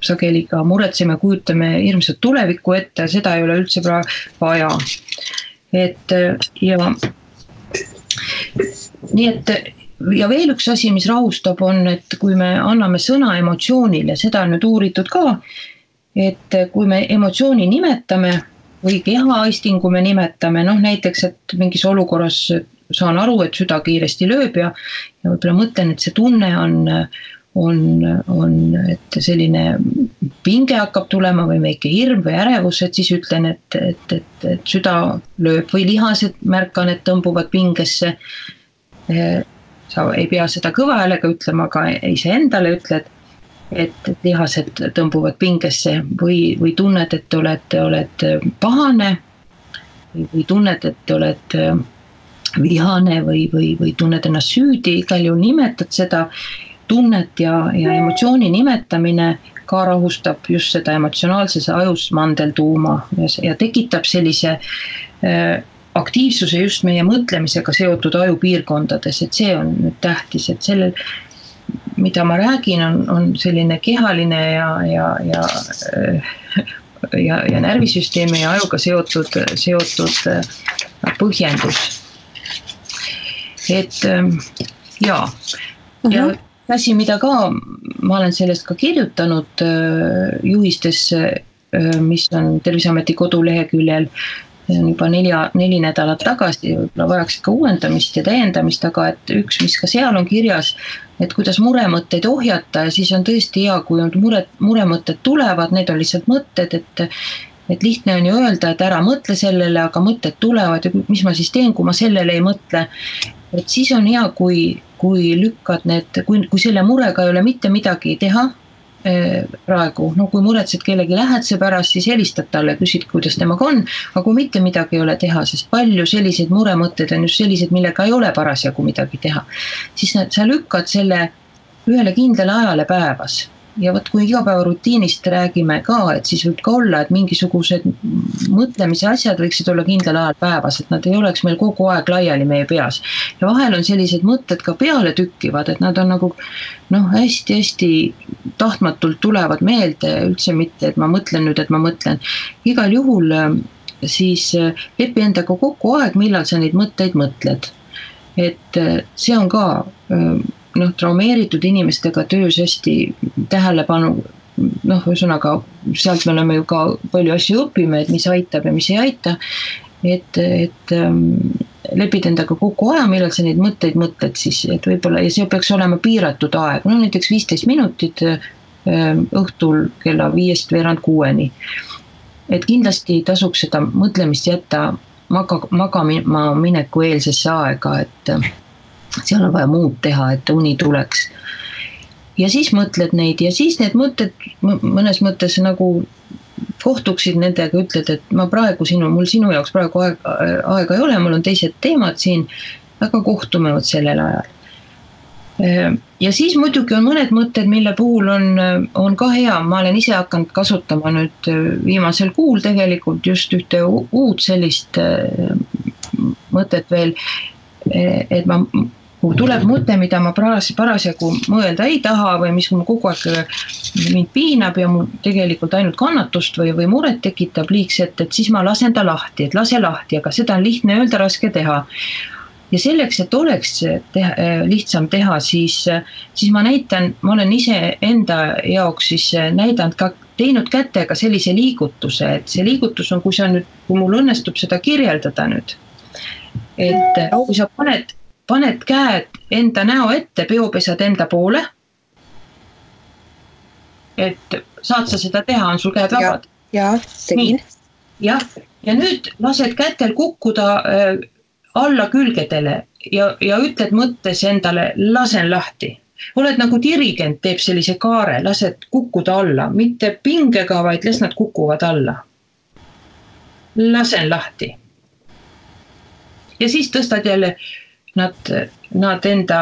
sageli ka muretseme, kujutame hirmsat tulevikku ette, seda ei ole üldse vaja. et ja nii et ja veel üks asi, mis rahustab, on, et kui me anname sõna emotsioonile, seda on nüüd uuritud ka, et kui me emotsiooni nimetame või kehaaistingu me nimetame, noh näiteks, et mingis olukorras saan aru, et süda kiiresti lööb ja, ja võib-olla mõtlen, et see tunne on, on, on, et selline pinge hakkab tulema või väike hirm või ärevus, et siis ütlen, et, et, et, et süda lööb või lihased märkan, et tõmbuvad pingesse. Sa ei pea seda kõva häälega ütlema, aga iseendale ütled, et lihased tõmbuvad pingesse või, või tunned, et oled, oled pahane või, tunned, et oled vihane või, või, või tunned ennast süüdi, igal juhul nimetad seda tunnet ja, ja emotsiooni nimetamine ka rahustab just seda emotsionaalses ajus mandeltuuma ja, tekitab sellise äh, aktiivsuse just meie mõtlemisega seotud ajupiirkondades, et see on nüüd tähtis, et sellel, mida ma räägin, on, on selline kehaline ja, ja, ja äh, ja, ja närvisüsteemi ja ajuga seotud, seotud põhjendus. Et jaa, ja mhm. asi, mida ka ma olen sellest ka kirjutanud juhistes, mis on Terviseameti koduleheküljel see on juba nelja, neli nädalat tagasi, võib-olla vajaks ikka uuendamist ja täiendamist, aga et üks, mis ka seal on kirjas, et kuidas muremõtteid ohjata ja siis on tõesti hea, kui need mured, muremõtted tulevad, need on lihtsalt mõtted, et et lihtne on ju öelda, et ära mõtle sellele, aga mõtted tulevad. Ja mis ma siis teen, kui ma sellele ei mõtle. et siis on hea, kui, kui lükkad need, kui, kui selle murega ei ole mitte midagi teha Eh, praegu, no kui muretsed kellegi lähedase pärast, siis helistad talle, küsid, kuidas temaga on, aga kui mitte midagi ei ole teha, sest palju selliseid muremõtteid on just sellised, millega ei ole parasjagu midagi teha, siis sa lükkad selle ühele kindlale ajale päevas ja vot kui igapäevarutiinist räägime ka, et siis võib ka olla, et mingisugused mõtlemise asjad võiksid olla kindlal ajal päevas, et nad ei oleks meil kogu aeg laiali meie peas. ja vahel on sellised mõtted ka peale tükkivad, et nad on nagu noh, hästi-hästi tahtmatult tulevad meelde, üldse mitte, et ma mõtlen nüüd, et ma mõtlen. igal juhul äh, siis äh, lepi endaga kokku aeg, millal sa neid mõtteid mõtled. et äh, see on ka noh, traumeeritud inimestega töös hästi tähelepanu noh, ühesõnaga sealt me oleme ju ka palju asju õpime, et mis aitab ja mis ei aita. et, et ähm, lepid endaga kokku aja, millal sa neid mõtteid mõtled siis, et võib-olla ja see peaks olema piiratud aeg, no näiteks viisteist minutit äh, õhtul kella viiest veerand kuueni. et kindlasti tasuks seda mõtlemist jätta maga, magama mineku eelsesse aega, et seal on vaja muud teha, et uni tuleks. ja siis mõtled neid ja siis need mõtted mõnes mõttes nagu kohtuksid nendega, ütled, et ma praegu sinu, mul sinu jaoks praegu aega, aega ei ole, mul on teised teemad siin, aga kohtume vot sellel ajal. ja siis muidugi on mõned mõtted, mille puhul on, on ka hea, ma olen ise hakanud kasutama nüüd viimasel kuul tegelikult just ühte uut sellist mõtet veel, et ma kui tuleb mõte, mida ma paras, parasjagu mõelda ei taha või mis mul kogu aeg mind piinab ja mul tegelikult ainult kannatust või, või muret tekitab liigselt, et siis ma lasen ta lahti, et lase lahti, aga seda on lihtne öelda, raske teha. Ja selleks, et oleks teha, lihtsam teha, siis, siis ma näitan, ma olen iseenda jaoks siis näidanud ka, teinud kätega sellise liigutuse, et see liigutus on, kui sa nüüd, kui mul õnnestub seda kirjeldada nüüd, et kui sa paned paned käed enda näo ette, peopesad enda poole. et saad sa seda teha, on sul käed vabad? ja, tegin. jah, ja nüüd lased kätel kukkuda äh, alla külgedele ja, ja ütled mõttes endale, lasen lahti. oled nagu dirigent, teeb sellise kaare, lased kukkuda alla, mitte pingega, vaid las nad kukuvad alla. lasen lahti. ja siis tõstad jälle nad, nad enda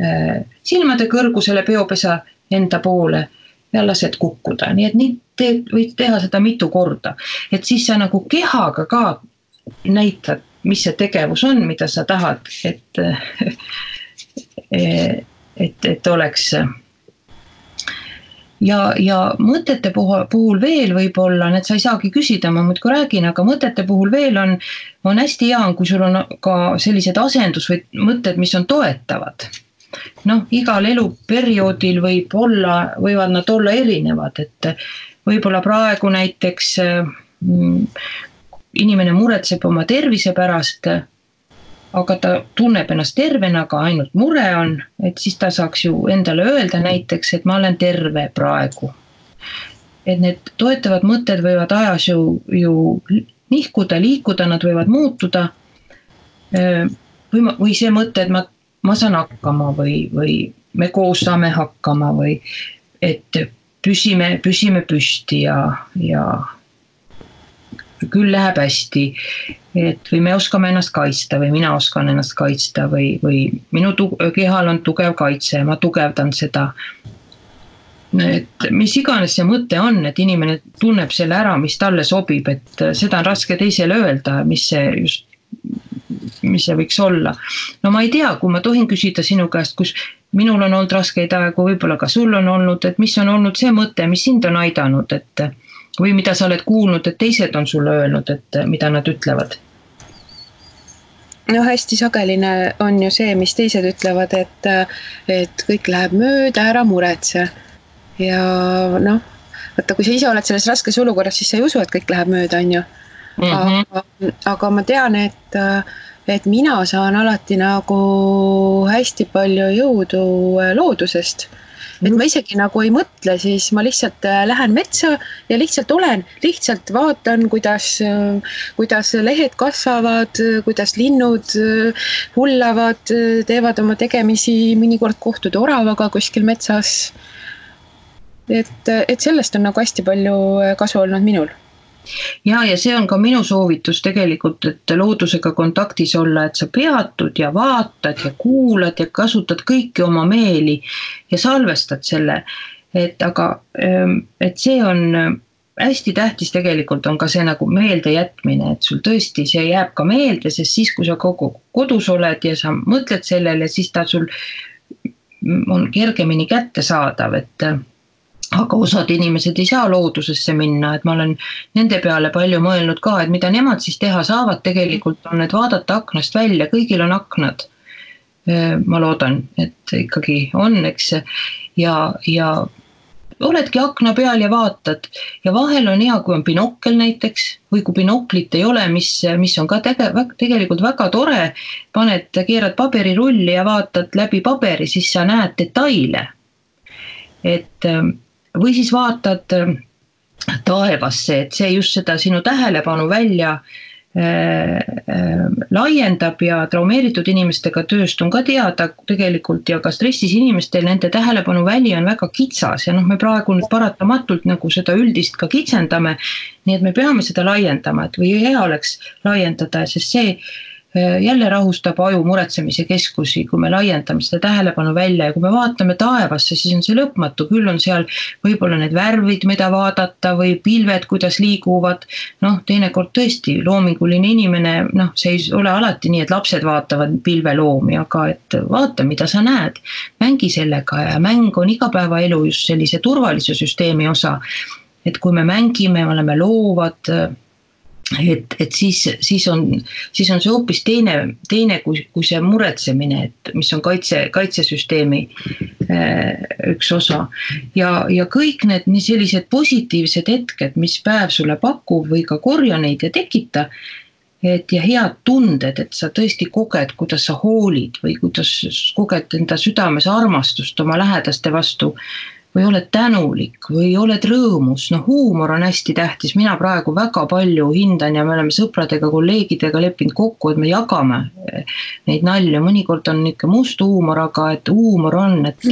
äh, silmade kõrgusele peopesa enda poole ja lased kukkuda, nii et nii teed, võid teha seda mitu korda, et siis sa nagu kehaga ka näitad, mis see tegevus on, mida sa tahad, et, et, et oleks ja, ja mõtete puhul, puhul veel võib-olla, need sa ei saagi küsida, ma muudkui räägin, aga mõtete puhul veel on, on hästi hea, kui sul on ka sellised asendus või mõtted, mis on toetavad. noh, igal eluperioodil võib olla, võivad nad olla erinevad, et võib-olla praegu näiteks mm, inimene muretseb oma tervise pärast aga ta tunneb ennast tervena, aga ainult mure on, et siis ta saaks ju endale öelda näiteks, et ma olen terve praegu. et need toetavad mõtted võivad ajas ju, ju nihkuda, liikuda, nad võivad muutuda. või või see mõte, et ma, ma saan hakkama või, või me koos saame hakkama või et püsime, püsime püsti ja, ja küll läheb hästi. et või me oskame ennast kaitsta või mina oskan ennast kaitsta või, või minu kehal on tugev kaitse, ma tugevdan seda. et mis iganes see mõte on, et inimene tunneb selle ära, mis talle sobib, et seda on raske teisele öelda, mis see just mis see võiks olla. no ma ei tea, kui ma tohin küsida sinu käest, kus minul on olnud raskeid aegu, võib-olla ka sul on olnud, et mis on olnud see mõte, mis sind on aidanud, et või mida sa oled kuulnud, et teised on sulle öelnud, et mida nad ütlevad? no hästi sageline on ju see, mis teised ütlevad, et, et kõik läheb mööda, ära muretse. ja noh, vaata, kui sa ise oled selles raskes olukorras, siis sa ei usu, et kõik läheb mööda, on ju. Mhm. aga, aga ma tean, et, et mina saan alati nagu hästi palju jõudu loodusest et ma isegi nagu ei mõtle, siis ma lihtsalt äh, lähen metsa ja lihtsalt olen, lihtsalt vaatan, kuidas, äh, kuidas lehed kasvavad, kuidas linnud äh, hullavad, teevad oma tegemisi, mõnikord kohtud oravaga kuskil metsas. et, et sellest on nagu hästi palju kasu olnud minul ja, ja see on ka minu soovitus tegelikult, et loodusega kontaktis olla, et sa peatud ja vaatad ja kuulad ja kasutad kõiki oma meeli ja salvestad selle. et aga, ähm, et see on hästi tähtis tegelikult on ka see nagu meeldejätmine, et sul tõesti see jääb ka meelde, sest siis, kui sa kogu kodus oled ja sa mõtled sellele, siis ta sul on kergemini kättesaadav, et aga osad inimesed ei saa loodusesse minna, et ma olen nende peale palju mõelnud ka, et mida nemad siis teha saavad, tegelikult on, et vaadata aknast välja, kõigil on aknad. ma loodan, et ikkagi on, eks, ja, ja oledki akna peal ja vaatad ja vahel on hea, kui on binokkel näiteks või kui binoklit ei ole, mis, mis on ka tege, tegelikult väga tore. paned, keerad paberirulli ja vaatad läbi paberi, siis sa näed detaile. et või siis vaatad äh, taevasse, et see just seda sinu tähelepanu välja äh, äh, laiendab ja traumeeritud inimestega tööst on ka teada tegelikult ja ka stressis inimestel nende tähelepanuväli on väga kitsas ja noh, me praegu nüüd paratamatult nagu seda üldist ka kitsendame. nii et me peame seda laiendama, et või hea oleks laiendada, sest see jälle rahustab aju muretsemise keskusi, kui me laiendame seda tähelepanu välja ja kui me vaatame taevasse, siis on see lõpmatu, küll on seal võib-olla need värvid, mida vaadata või pilved, kuidas liiguvad. noh, teinekord tõesti loominguline inimene, noh, see ei ole alati nii, et lapsed vaatavad pilveloomi, aga et vaata, mida sa näed. mängi sellega ja mäng on igapäevaelu just sellise turvalise süsteemi osa. et kui me mängime, oleme loovad et, et siis, siis on, siis on see hoopis teine, teine kui, kui see muretsemine, et mis on kaitse, kaitsesüsteemi äh, üks osa. ja, ja kõik need nii sellised positiivsed hetked, mis päev sulle pakub või ka korja neid ja tekita. et ja head tunded, et sa tõesti koged, kuidas sa hoolid või kuidas koged enda südames armastust oma lähedaste vastu või oled tänulik või oled rõõmus, noh huumor on hästi tähtis, mina praegu väga palju hindan ja me oleme sõpradega, kolleegidega leppinud kokku, et me jagame neid nalju, mõnikord on ikka must huumor, aga et huumor on, et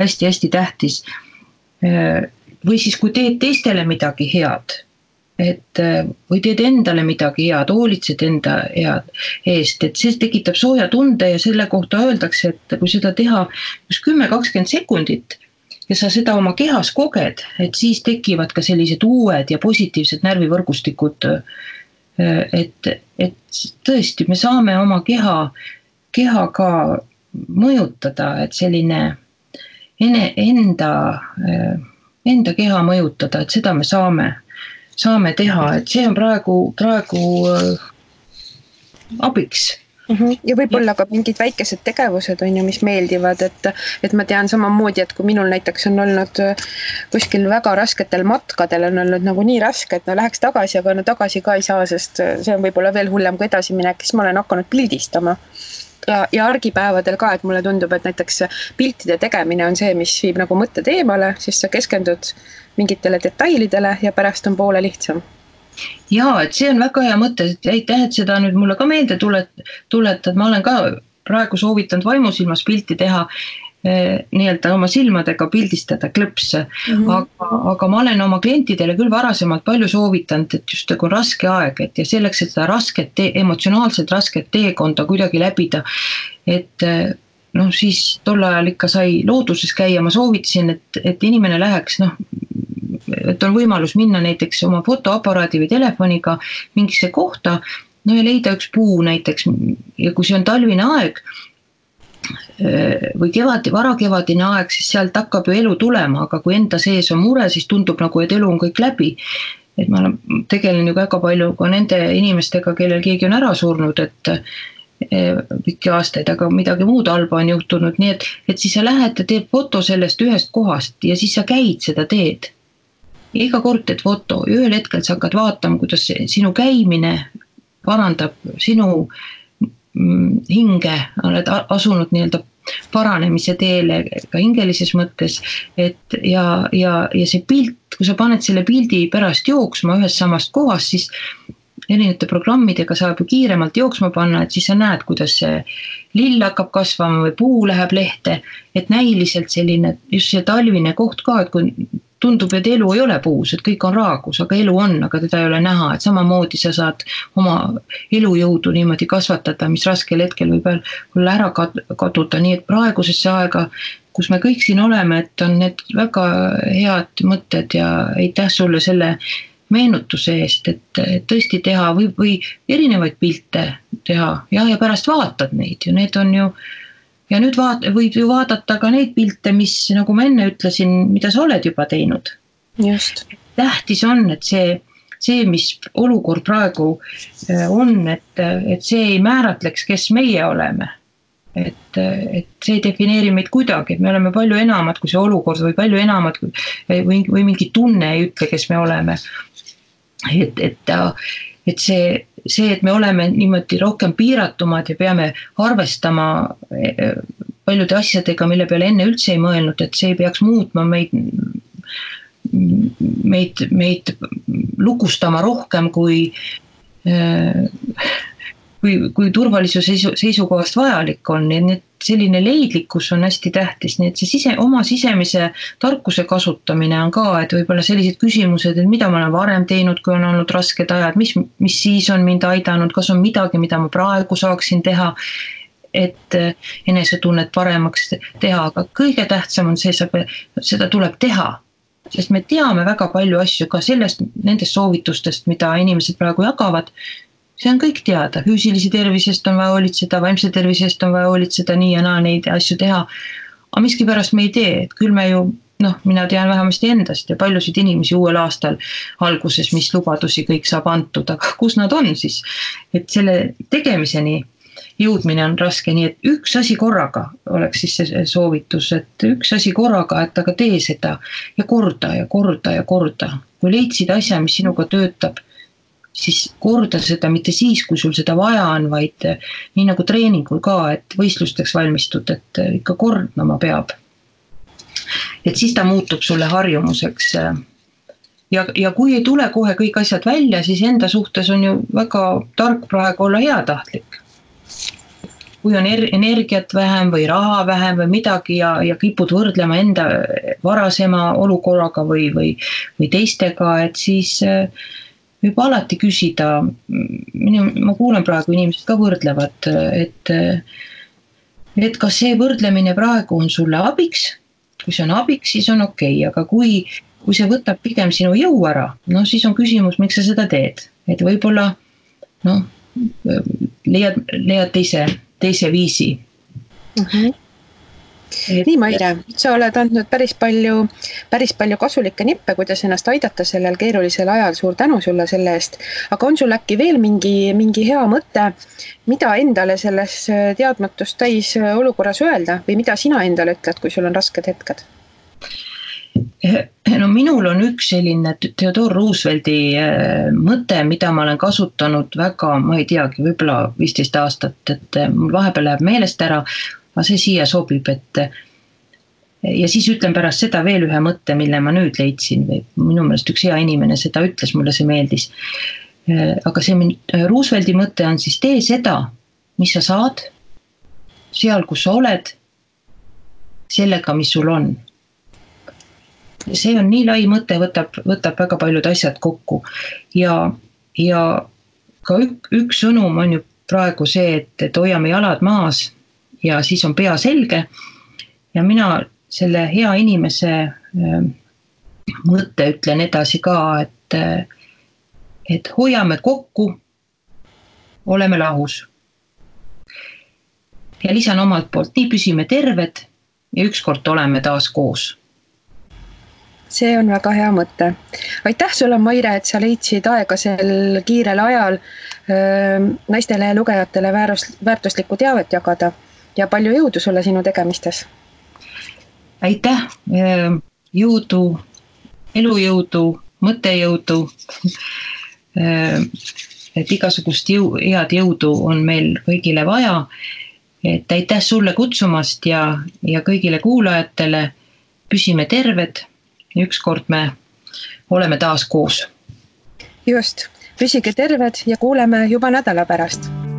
hästi-hästi tähtis. või siis, kui teed teistele midagi head, et või teed endale midagi head, hoolitsed enda head eest, et see tekitab sooja tunde ja selle kohta öeldakse, et kui seda teha just kümme, kakskümmend sekundit ja sa seda oma kehas koged, et siis tekivad ka sellised uued ja positiivsed närvivõrgustikud. et, et tõesti, me saame oma keha, keha ka mõjutada, et selline ene, enda, enda keha mõjutada, et seda me saame, saame teha, et see on praegu, praegu abiks mm. -hmm. ja võib-olla ka mingid väikesed tegevused on ju, mis meeldivad, et, et ma tean samamoodi, et kui minul näiteks on olnud äh, kuskil väga rasketel matkadel on olnud nagu nii raske, et no läheks tagasi, aga no tagasi ka ei saa, sest äh, see on võib-olla veel hullem kui edasiminek, siis ma olen hakanud pildistama ja, ja argipäevadel ka, et mulle tundub, et näiteks piltide tegemine on see, mis viib nagu mõtted eemale, siis sa keskendud mingitele detailidele ja pärast on poole lihtsam ja et see on väga hea mõte, aitäh, et seda nüüd mulle ka meelde tulet-, tuletad, ma olen ka praegu soovitanud vaimusilmas pilti teha eh, nii-öelda oma silmadega pildistada klõpse. Mm, -hmm. aga, aga ma olen oma klientidele küll varasemalt palju soovitanud, et just nagu raske aeg, et ja selleks, et seda rasket tee, emotsionaalselt rasket teekonda kuidagi läbida, et eh, noh, siis tol ajal ikka sai looduses käia, ma soovitasin, et, et inimene läheks noh, et on võimalus minna näiteks oma fotoaparaadi või telefoniga mingisse kohta, no ja leida üks puu näiteks ja kui see on talvine aeg või kevad, varakevadine aeg, siis sealt hakkab ju elu tulema, aga kui enda sees on mure, siis tundub nagu, et elu on kõik läbi. et ma tegelen ju väga palju ka nende inimestega, kellel keegi on ära surnud, et pikki aastaid, aga midagi muud halba on juhtunud, nii et, et siis sa lähed ja teed foto sellest ühest kohast ja siis sa käid seda teed. Ja iga kord teed foto, ühel hetkel sa hakkad vaatama, kuidas sinu käimine parandab sinu mm, hinge, oled asunud nii-öelda paranemise teele ka hingelises mõttes, et ja, ja, ja see pilt, kui sa paned selle pildi pärast jooksma ühest samast kohast, siis erinevate programmidega saab ju kiiremalt jooksma panna, et siis sa näed, kuidas see lill hakkab kasvama või puu läheb lehte, et näiliselt selline just see talvine koht ka, et kui tundub, et elu ei ole puus, et kõik on raagus, aga elu on, aga teda ei ole näha, et samamoodi sa saad oma elujõudu niimoodi kasvatada, mis raskel hetkel võib olla ära kaduda, nii et praegusesse aega, kus me kõik siin oleme, et on need väga head mõtted ja aitäh sulle selle meenutuse eest, et tõesti teha või, või erinevaid pilte teha. Ja, ja pärast vaatad neid ju, need on ju ja nüüd vaat-, võib ju vaadata ka neid pilte, mis, nagu ma enne ütlesin, mida sa oled juba teinud. just. tähtis on, et see, see, mis olukord praegu äh, on, et, et see ei määratleks, kes meie oleme. et, et see ei defineeri meid kuidagi, et me oleme palju enamat kui see olukord või palju enamat kui või, või mingi tunne ei ütle, kes me oleme et, et, et see, see, et me oleme niimoodi rohkem piiratumad ja peame arvestama eh, paljude asjadega, mille peale enne üldse ei mõelnud, et see peaks muutma meid, meid, meid lukustama rohkem kui äh, kui, kui turvalisuse seisu, seisukohast vajalik on, nii et selline leidlikkus on hästi tähtis, nii et see sise, oma sisemise tarkuse kasutamine on ka, et võib-olla sellised küsimused, et mida ma olen varem teinud, kui on olnud rasked ajad, mis, mis siis on mind aidanud, kas on midagi, mida ma praegu saaksin teha et enesetunnet paremaks teha, aga kõige tähtsam on see, seda tuleb teha. Sest me teame väga palju asju ka sellest, nendest soovitustest, mida inimesed praegu jagavad see on kõik teada, füüsilise tervisest on vaja hoolitseda, vaimse tervisest on vaja hoolitseda, nii ja naa neid asju teha. aga miskipärast me ei tee, et küll me ju noh, mina tean vähemasti endast ja paljusid inimesi uuel aastal alguses, mis lubadusi kõik saab antud, aga kus nad on siis? et selle tegemiseni jõudmine on raske, nii et üks asi korraga oleks siis see soovitus, et üks asi korraga, et aga tee seda ja korda ja korda ja korda. kui leidsid asja, mis sinuga töötab siis korda seda mitte siis, kui sul seda vaja on, vaid eh, nii nagu treeningul ka, et võistlusteks valmistud, et eh, ikka kordama peab. et siis ta muutub sulle harjumuseks. Eh. ja, ja kui ei tule kohe kõik asjad välja, siis enda suhtes on ju väga tark praegu olla heatahtlik. kui on er-, energiat vähem või raha vähem või midagi ja, ja kipud võrdlema enda varasema olukorraga või, või, või teistega, et siis äh, võib alati küsida, minu, ma kuulen praegu inimesed ka võrdlevad, et et kas see võrdlemine praegu on sulle abiks, kui see on abiks, siis on okei okay., aga kui, kui see võtab pigem sinu jõu ära, no siis on küsimus, miks sa seda teed, et võib-olla noh, leiad, leiad teise, teise viisi mm. -hmm nii, Maire, sa oled andnud päris palju, päris palju kasulikke nippe, kuidas ennast aidata sellel keerulisel ajal, suur tänu sulle selle eest. aga on sul äkki veel mingi, mingi hea mõte, mida endale selles teadmatust täis olukorras öelda või mida sina endale ütled, kui sul on rasked hetked? no minul on üks selline Theodore Roosevelti äh, mõte, mida ma olen kasutanud väga, ma ei teagi, võib-olla viisteist aastat, et äh, mul vahepeal läheb meelest ära, aga see siia sobib, et ja siis ütlen pärast seda veel ühe mõtte, mille ma nüüd leidsin või minu meelest üks hea inimene seda ütles, mulle see meeldis. aga see Roosevelti mõte on siis tee seda, mis sa saad, seal, kus sa oled, sellega, mis sul on. see on nii lai mõte, võtab, võtab väga paljud asjad kokku ja, ja ka ük, üks sõnum on ju praegu see, et, et hoiame jalad maas ja siis on pea selge. ja mina selle hea inimese ähm, mõtte ütlen edasi ka, et, äh, et hoiame kokku, oleme lahus. ja lisan omalt poolt, nii püsime terved ja ükskord oleme taas koos see on väga hea mõte. aitäh sulle, Maire, et sa leidsid aega sel kiirel ajal naistele ja lugejatele väärus, väärtuslikku teavet jagada ja palju jõudu sulle sinu tegemistes. aitäh, jõudu, elujõudu, mõttejõudu et igasugust jõu, head jõudu on meil kõigile vaja. et aitäh sulle kutsumast ja, ja kõigile kuulajatele. püsime terved. ükskord me oleme taas koos. just, püsige terved ja kuuleme juba nädala pärast